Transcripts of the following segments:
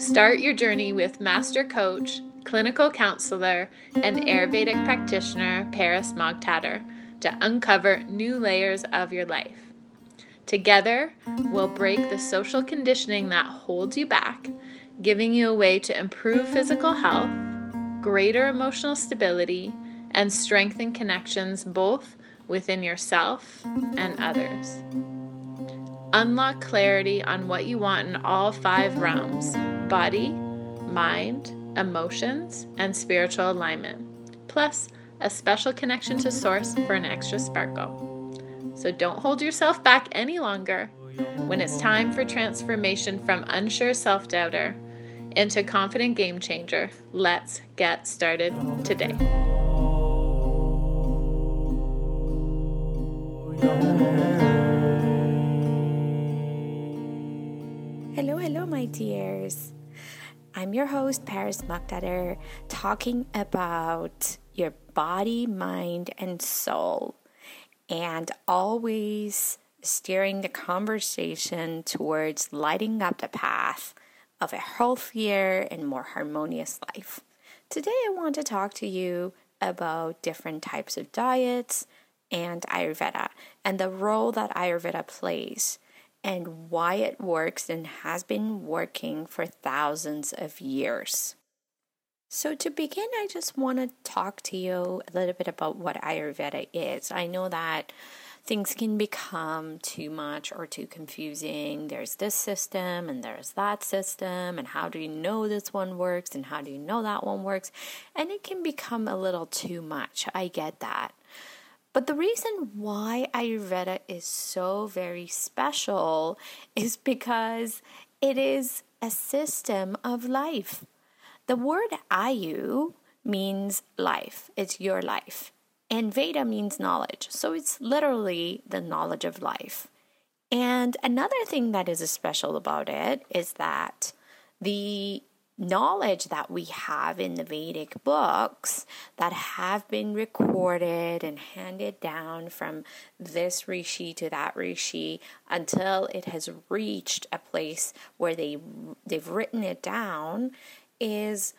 Start your journey with master coach, clinical counselor, and Ayurvedic practitioner Paris Mogtader to uncover new layers of your life. Together, we'll break the social conditioning that holds you back, giving you a way to improve physical health, greater emotional stability, and strengthen connections both within yourself and others. Unlock clarity on what you want in all five realms body, mind, emotions, and spiritual alignment, plus a special connection to Source for an extra sparkle. So don't hold yourself back any longer when it's time for transformation from unsure self doubter into confident game changer. Let's get started today. Hello, hello, my dears. I'm your host, Paris Mogtader, talking about your body, mind, and soul, and always steering the conversation towards lighting up the path of a healthier and more harmonious life. Today, I want to talk to you about different types of diets and Ayurveda and the role that Ayurveda plays and why it works and has been working for thousands of years. So, to begin, I just want to talk to you a little bit about what Ayurveda is. I know that things can become too much or too confusing. There's this system and there's that system, and how do you know this one works and how do you know that one works? And it can become a little too much. I get that. But the reason why Ayurveda is so very special is because it is a system of life. The word Ayu means life, it's your life. And Veda means knowledge. So it's literally the knowledge of life. And another thing that is special about it is that the knowledge that we have in the Vedic books that have been recorded and handed down from this rishi to that rishi until it has reached a place where they they've written it down is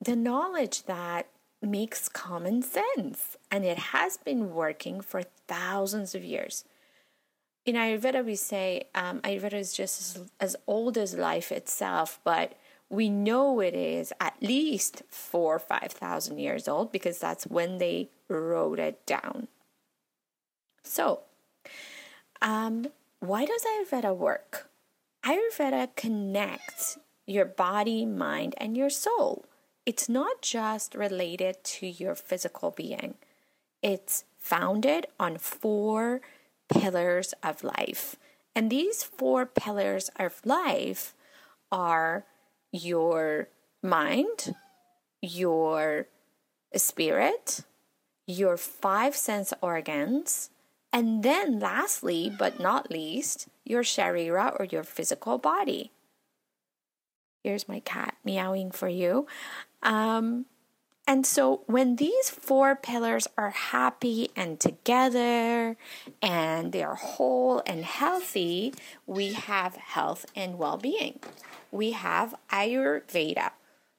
the knowledge that makes common sense. And it has been working for thousands of years. In ayurveda we say um, ayurveda is just as, as old as life itself but we know it is at least four or five thousand years old because that's when they wrote it down. So, um, why does Ayurveda work? Ayurveda connects your body, mind, and your soul. It's not just related to your physical being, it's founded on four pillars of life. And these four pillars of life are your mind, your spirit, your five sense organs, and then lastly, but not least, your sharira or your physical body. Here's my cat meowing for you. Um, and so, when these four pillars are happy and together and they are whole and healthy, we have health and well being. We have Ayurveda.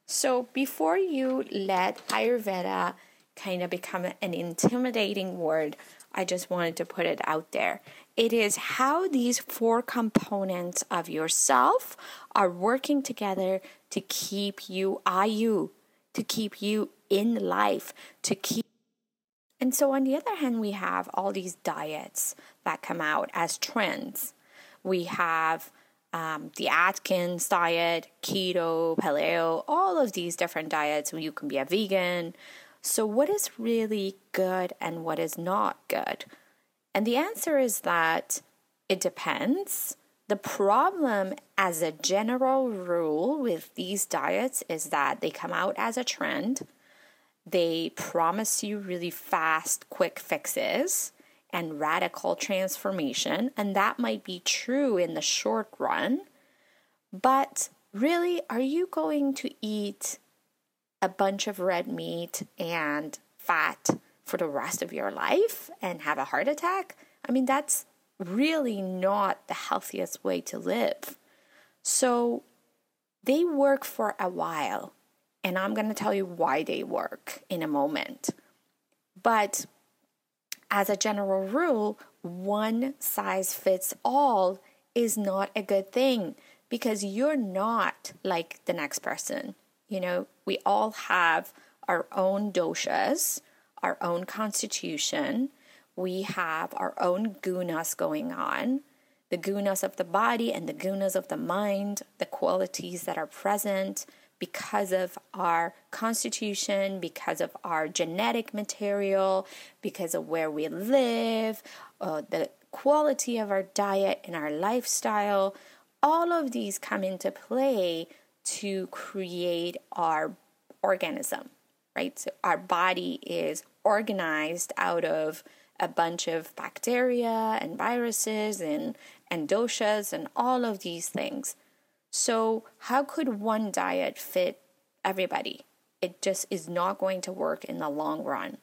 So, before you let Ayurveda kind of become an intimidating word, I just wanted to put it out there. It is how these four components of yourself are working together to keep you Ayu, to keep you in life to keep. And so, on the other hand, we have all these diets that come out as trends. We have um, the Atkins diet, keto, paleo, all of these different diets. You can be a vegan. So, what is really good and what is not good? And the answer is that it depends. The problem, as a general rule, with these diets is that they come out as a trend they promise you really fast, quick fixes and radical transformation, and that might be true in the short run. But really, are you going to eat a bunch of red meat and fat for the rest of your life and have a heart attack? I mean, that's really not the healthiest way to live. So, they work for a while. And I'm going to tell you why they work in a moment. But as a general rule, one size fits all is not a good thing because you're not like the next person. You know, we all have our own doshas, our own constitution. We have our own gunas going on the gunas of the body and the gunas of the mind, the qualities that are present because of our constitution, because of our genetic material, because of where we live, uh, the quality of our diet and our lifestyle. All of these come into play to create our organism, right? So our body is organized out of a bunch of bacteria and viruses and, and doshas and all of these things. So, how could one diet fit everybody? It just is not going to work in the long run.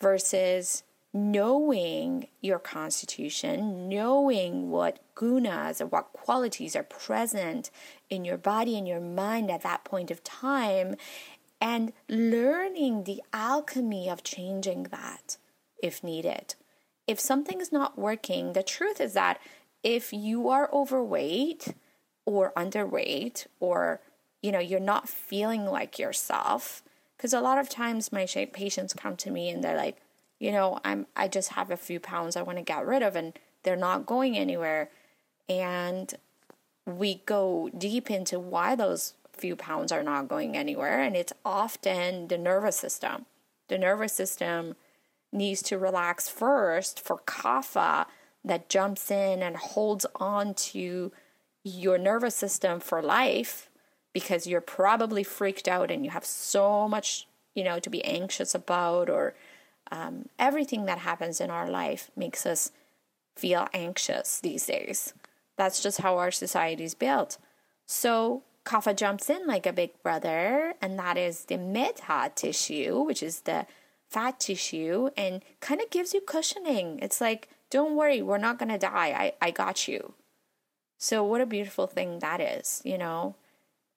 Versus knowing your constitution, knowing what gunas or what qualities are present in your body and your mind at that point of time, and learning the alchemy of changing that if needed. If something's not working, the truth is that if you are overweight or underweight or you know you're not feeling like yourself. Because a lot of times my patients come to me and they're like you know i'm i just have a few pounds i want to get rid of and they're not going anywhere. And we go deep into why those few pounds are not going anywhere and it's often the nervous system. The nervous system needs to relax first for kapha that jumps in and holds on to your nervous system for life because you're probably freaked out and you have so much you know to be anxious about or um, everything that happens in our life makes us feel anxious these days that's just how our society is built so kapha jumps in like a big brother and that is the meda tissue which is the fat tissue and kind of gives you cushioning. It's like, don't worry, we're not going to die. I, I got you. So, what a beautiful thing that is, you know?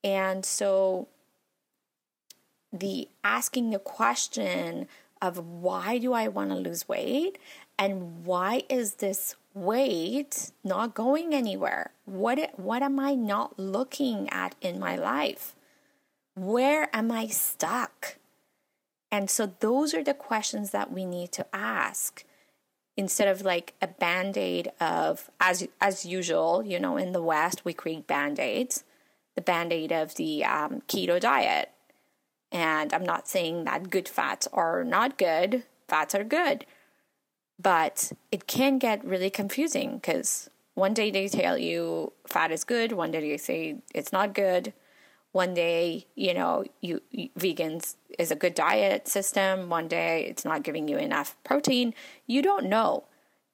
And so, the asking the question of why do I want to lose weight and why is this weight not going anywhere? What what am I not looking at in my life? Where am I stuck? And so those are the questions that we need to ask instead of like a band-aid of as as usual, you know, in the West we create band-aids, the band-aid of the um, keto diet. And I'm not saying that good fats are not good, fats are good. But it can get really confusing because one day they tell you fat is good, one day they say it's not good one day you know you, you, vegans is a good diet system. One day it's not giving you enough protein. You don't know.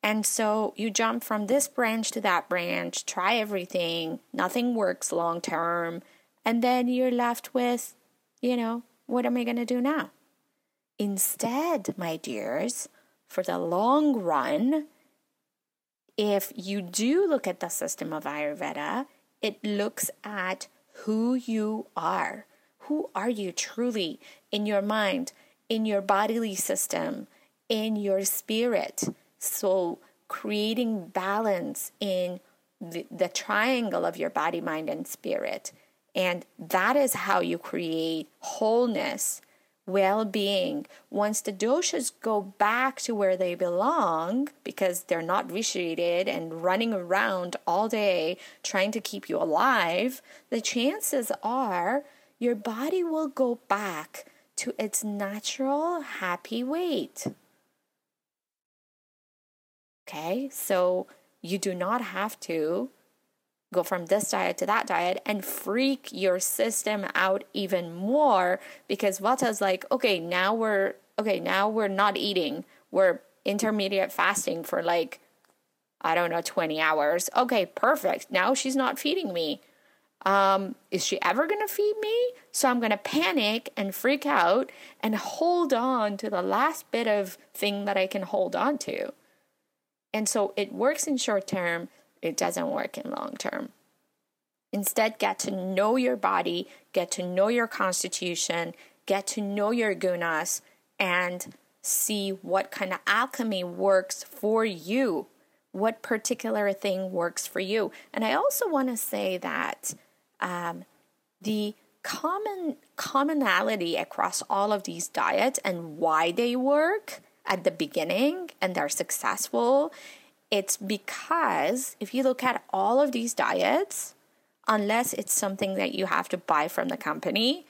And so you jump from this branch to that branch try everything. Nothing works long term and then you're left with you know what am i going to do now? Instead my dears for the long run if you do look at the system of ayurveda it looks at who you are. Who are you truly in your mind, in your bodily system, in your spirit? So, creating balance in the, the triangle of your body, mind, and spirit. And that is how you create wholeness well being, once the doshas go back to where they belong because they're not vitiated and running around all day trying to keep you alive, the chances are your body will go back to its natural happy weight. Okay, so you do not have to go from this diet to that diet and freak your system out even more because Vata's like, okay, now we're okay, now we're not eating. We're intermediate fasting for like I don't know, 20 hours. Okay, perfect. Now she's not feeding me. Um, is she ever going to feed me? So I'm going to panic and freak out and hold on to the last bit of thing that I can hold on to. And so it works in short term, it doesn't work in long term. Instead, get to know your body, get to know your constitution, get to know your gunas, and see what kind of alchemy works for you. What particular thing works for you. And I also want to say that um, the common commonality across all of these diets and why they work at the beginning and they're successful it's because if you look at all of these diets unless it's something that you have to buy from the company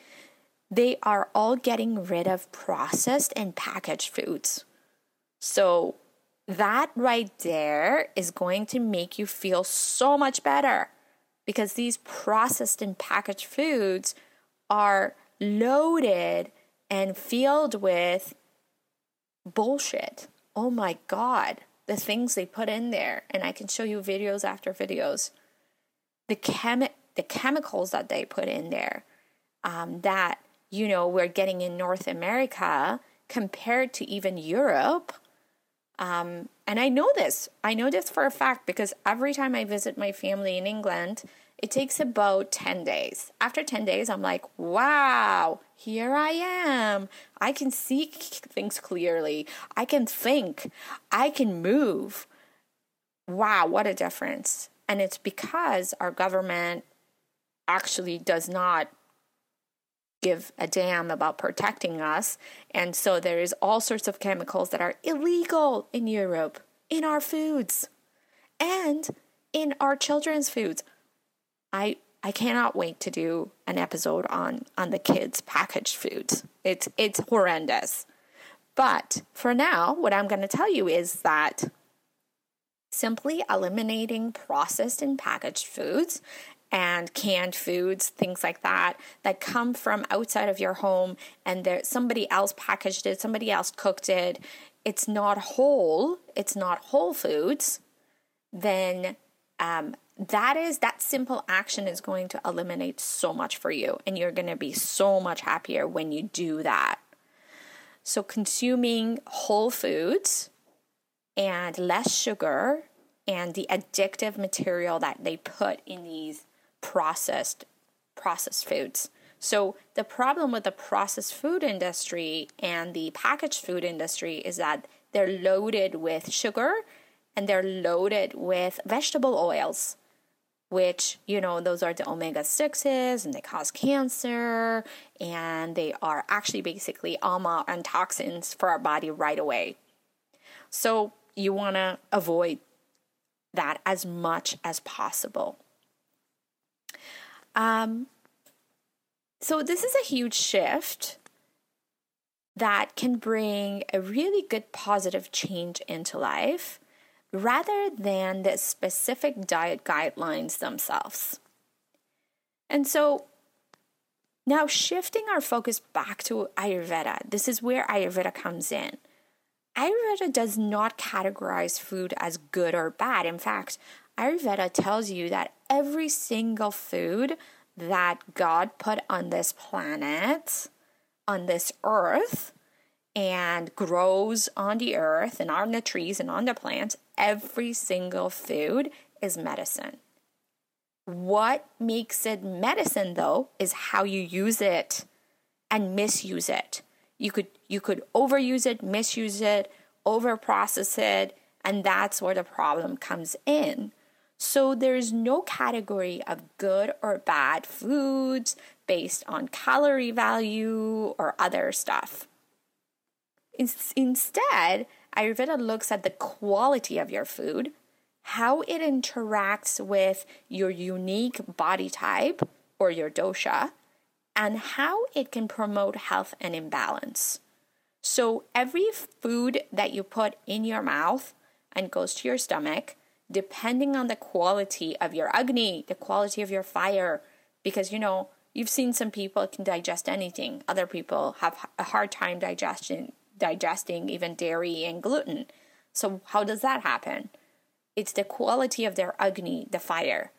they are all getting rid of processed and packaged foods so that right there is going to make you feel so much better because these processed and packaged foods are loaded and filled with bullshit. Oh my God, the things they put in there. And I can show you videos after videos. The, chemi- the chemicals that they put in there um, that, you know, we're getting in North America compared to even Europe. Um, and I know this. I know this for a fact because every time I visit my family in England, it takes about 10 days. After 10 days, I'm like, wow, here I am. I can see things clearly. I can think. I can move. Wow, what a difference. And it's because our government actually does not give a damn about protecting us. And so there is all sorts of chemicals that are illegal in Europe, in our foods, and in our children's foods. I I cannot wait to do an episode on on the kids packaged foods. It's it's horrendous. But for now, what I'm going to tell you is that simply eliminating processed and packaged foods and canned foods, things like that, that come from outside of your home and there somebody else packaged it, somebody else cooked it, it's not whole, it's not whole foods, then um, that is that simple action is going to eliminate so much for you and you're going to be so much happier when you do that. So consuming whole foods and less sugar and the addictive material that they put in these processed processed foods. So the problem with the processed food industry and the packaged food industry is that they're loaded with sugar and they're loaded with vegetable oils which you know those are the omega 6s and they cause cancer and they are actually basically ama and toxins for our body right away. So you want to avoid that as much as possible. Um, so, this is a huge shift that can bring a really good positive change into life rather than the specific diet guidelines themselves. And so, now shifting our focus back to Ayurveda, this is where Ayurveda comes in. Ayurveda does not categorize food as good or bad. In fact, Ayurveda tells you that every single food that God put on this planet, on this earth, and grows on the earth and on the trees and on the plants, every single food is medicine. What makes it medicine though is how you use it and misuse it. You could you could overuse it, misuse it, overprocess it, and that's where the problem comes in. So there's no category of good or bad foods based on calorie value or other stuff. Instead, Ayurveda looks at the quality of your food, how it interacts with your unique body type or your dosha, and how it can promote health and imbalance. So, every food that you put in your mouth and goes to your stomach depending on the quality of your agni, the quality of your fire, because you know, you've seen some people can digest anything. Other people have a hard time digesting digesting even dairy and gluten. So how does that happen? It's the quality of their agni, the fire.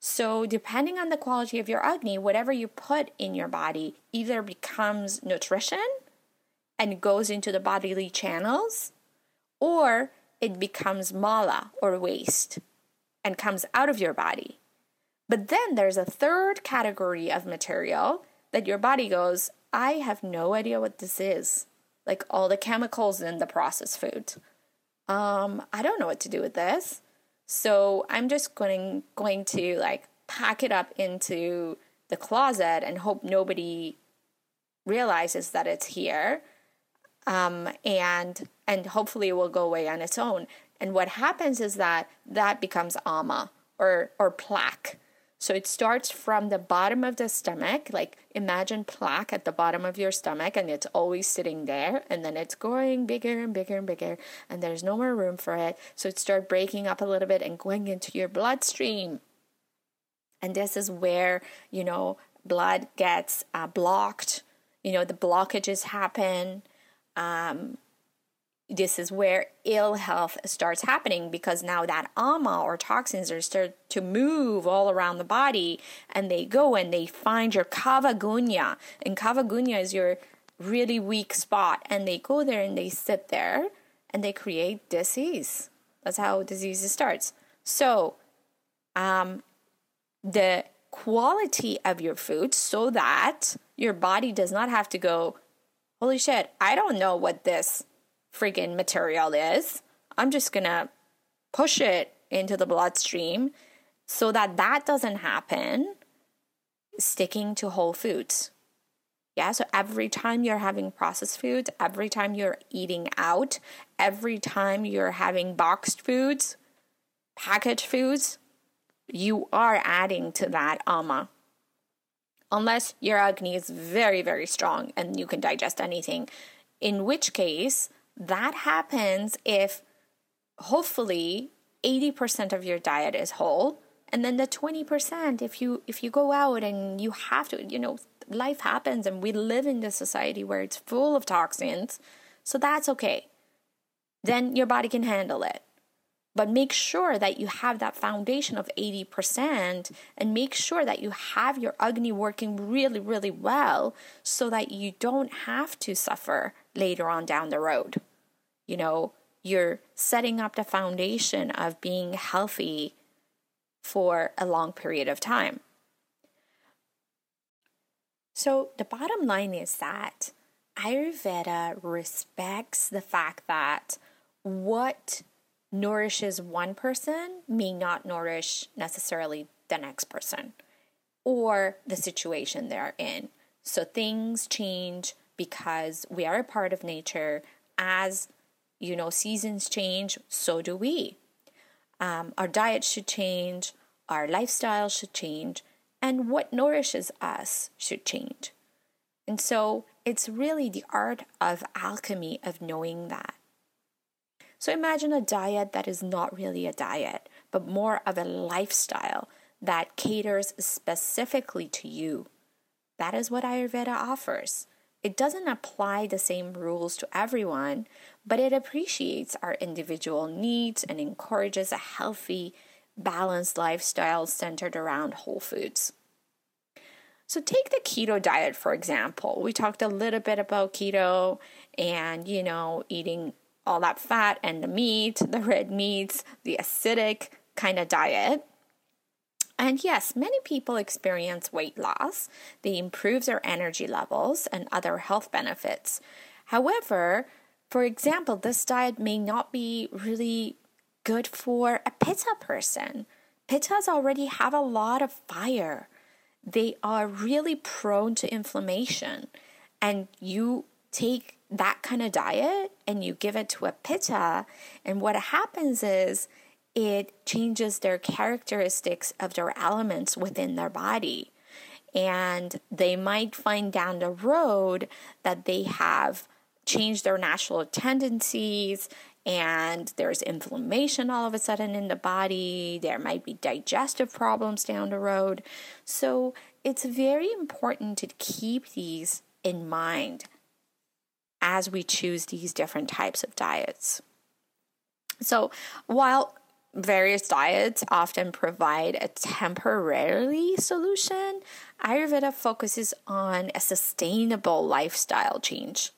So depending on the quality of your agni, whatever you put in your body either becomes nutrition and goes into the bodily channels or it becomes mala or waste and comes out of your body. But then there's a third category of material that your body goes, I have no idea what this is. Like all the chemicals in the processed food. Um, I don't know what to do with this. So I'm just going going to like pack it up into the closet and hope nobody realizes that it's here. Um, and and hopefully it will go away on its own. And what happens is that that becomes ama or or plaque. So it starts from the bottom of the stomach, like imagine plaque at the bottom of your stomach, and it's always sitting there, and then it's growing bigger and bigger and bigger, and there's no more room for it. So it starts breaking up a little bit and going into your bloodstream. And this is where, you know, blood gets uh, blocked, you know, the blockages happen. Um, this is where ill health starts happening because now that ama or toxins are start to move all around the body and they go and they find your khavaigunya and khavaigunya is your really weak spot. And they go there and they sit there and they create disease. That's how disease starts. So um, the quality of your food so that your body does not have to go holy shit i don't know what this freaking material is. I'm just going to push it into the bloodstream so that that doesn't happen sticking to whole foods. Yeah, so every time you're having processed foods, every time you're eating out, every time you're having boxed foods, packaged foods, you are adding to that ama. Unless your agni is very, very strong and you can digest anything, in which case that happens if hopefully 80% of your diet is whole and then the 20% if you if you go out and you have to you know life happens and we live in this society where it's full of toxins so that's okay. Then your body can handle it. But make sure that you have that foundation of 80% and make sure that you have your agni working really really well so that you don't have to suffer later on down the road you know, you're setting up the foundation of being healthy for a long period of time. So, the bottom line is that Ayurveda respects the fact that what nourishes one person may not nourish necessarily the next person or the situation they're in. So, things change because we are a part of nature as you know, seasons change, so do we. Um, our diet should change, our lifestyle should change, and what nourishes us should change. And so it's really the art of alchemy of knowing that. So imagine a diet that is not really a diet, but more of a lifestyle that caters specifically to you. That is what Ayurveda offers. It doesn't apply the same rules to everyone, but it appreciates our individual needs and encourages a healthy, balanced lifestyle centered around whole foods. So, take the keto diet for example. We talked a little bit about keto and, you know, eating all that fat and the meat, the red meats, the acidic kind of diet. And yes, many people experience weight loss. They improve their energy levels and other health benefits. However, for example, this diet may not be really good for a pitta person. Pittas already have a lot of fire. They are really prone to inflammation. And you take that kind of diet and you give it to a pitta, and what happens is it changes their characteristics of their elements within their body. And they might find down the road that they have changed their natural tendencies and there's inflammation all of a sudden in the body. There might be digestive problems down the road. So it's very important to keep these in mind as we choose these different types of diets. So while various diets often provide a temporarily solution, Ayurveda focuses on a sustainable lifestyle change.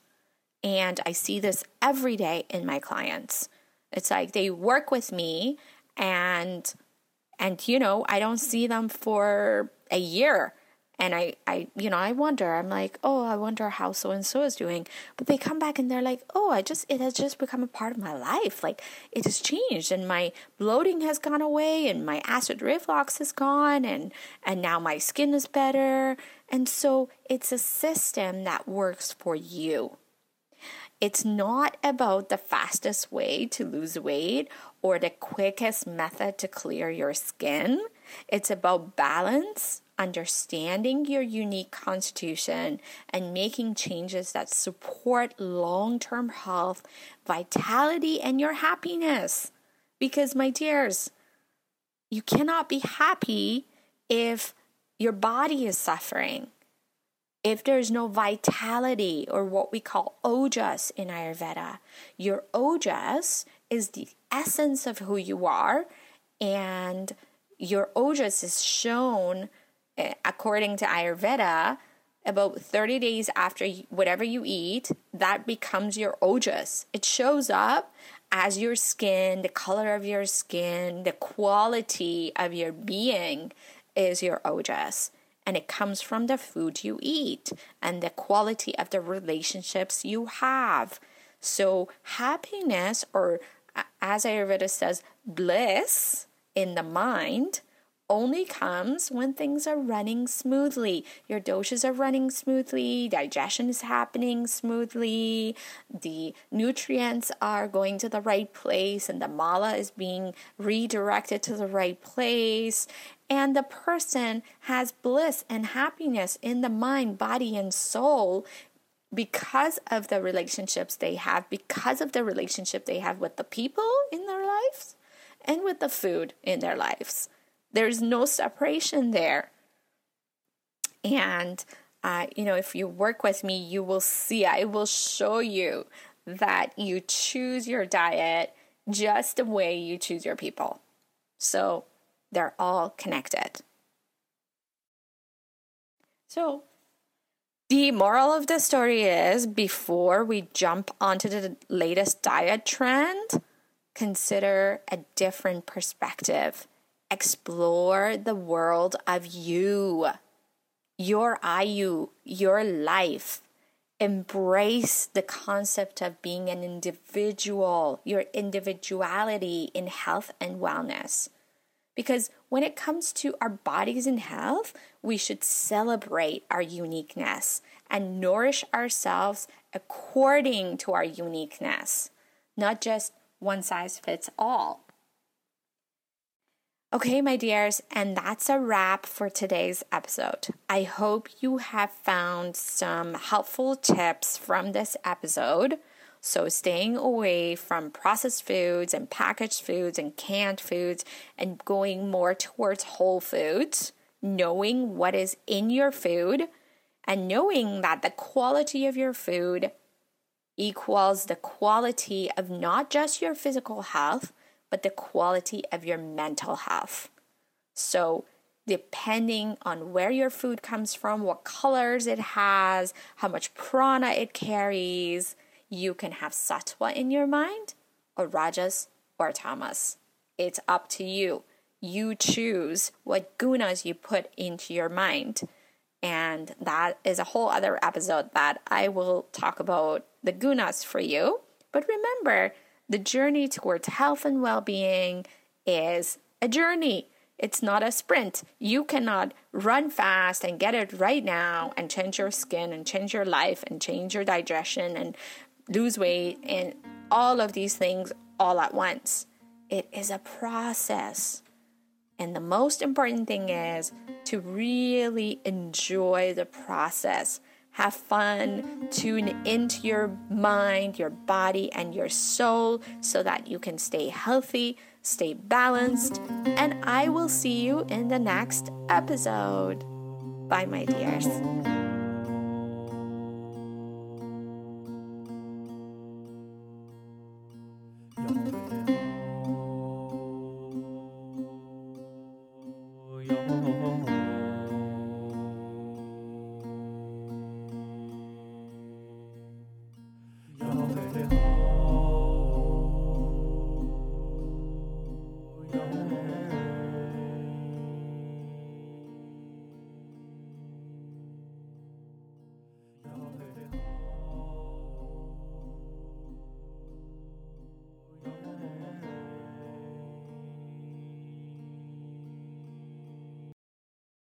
And I see this every day in my clients. It's like they work with me and And, you know, I don't see them for a year. And I, I, you know, I wonder, I'm like, oh, I wonder how so and so is doing. But they come back and they're like, oh, I just, it has just become a part of my life. Like it has changed and my bloating has gone away and my acid reflux is gone and, and now my skin is better. And so it's a system that works for you. It's not about the fastest way to lose weight or the quickest method to clear your skin. It's about balance, understanding your unique constitution, and making changes that support long term health, vitality, and your happiness. Because, my dears, you cannot be happy if your body is suffering if there's no vitality or what we call ojas in Ayurveda, your ojas is the essence of who you are, and your ojas is shown eh, according to Ayurveda about 30 days after whatever you eat, that becomes your ojas. It shows up as your skin, the color of your skin, the quality of your being is your ojas and it comes from the food you eat and the quality of the relationships you have. So, happiness, or as Ayurveda says, bliss in the mind only comes when things are running smoothly. Your doshas are running smoothly, digestion is happening smoothly, the nutrients are going to the right place, and the mala is being redirected to the right place. And the person has bliss and happiness in the mind, body, and soul because of the relationships they have, because of the relationship they have with the people in their lives and with the food in their lives. There's no separation there. And, uh, you know, if you work with me, you will see, I will show you that you choose your diet just the way you choose your people. So they're all connected. So, the moral of the story is before we jump onto the latest diet trend, consider a different perspective explore the world of you, your Ayu, your life. Embrace the concept of being an individual, your individuality in health and wellness. Because when it comes to our bodies and health, we should celebrate our uniqueness and nourish ourselves according to our uniqueness, not just one size fits all. Okay, my dears, and that's a wrap for today's episode. I hope you have found some helpful tips from this episode. So, staying away from processed foods and packaged foods and canned foods and going more towards whole foods, knowing what is in your food, and knowing that the quality of your food equals the quality of not just your physical health but the quality of your mental health. So, depending on where your food comes from, what colors it has, how much prana it carries, you can have sattva in your mind or rajas or tamas. It's up to you. You choose what gunas you put into your mind. And that is a whole other episode that I will talk about the gunas for you. But remember, the journey towards health and well being is a journey. It's not a sprint. You cannot run fast and get it right now and change your skin and change your life and change your digestion and lose weight and all of these things all at once. It is a process. And the most important thing is to really enjoy the process have fun, tune into your mind, your body, and your soul so that you can stay healthy, stay balanced, and I will see you in the next episode. Bye, my dears.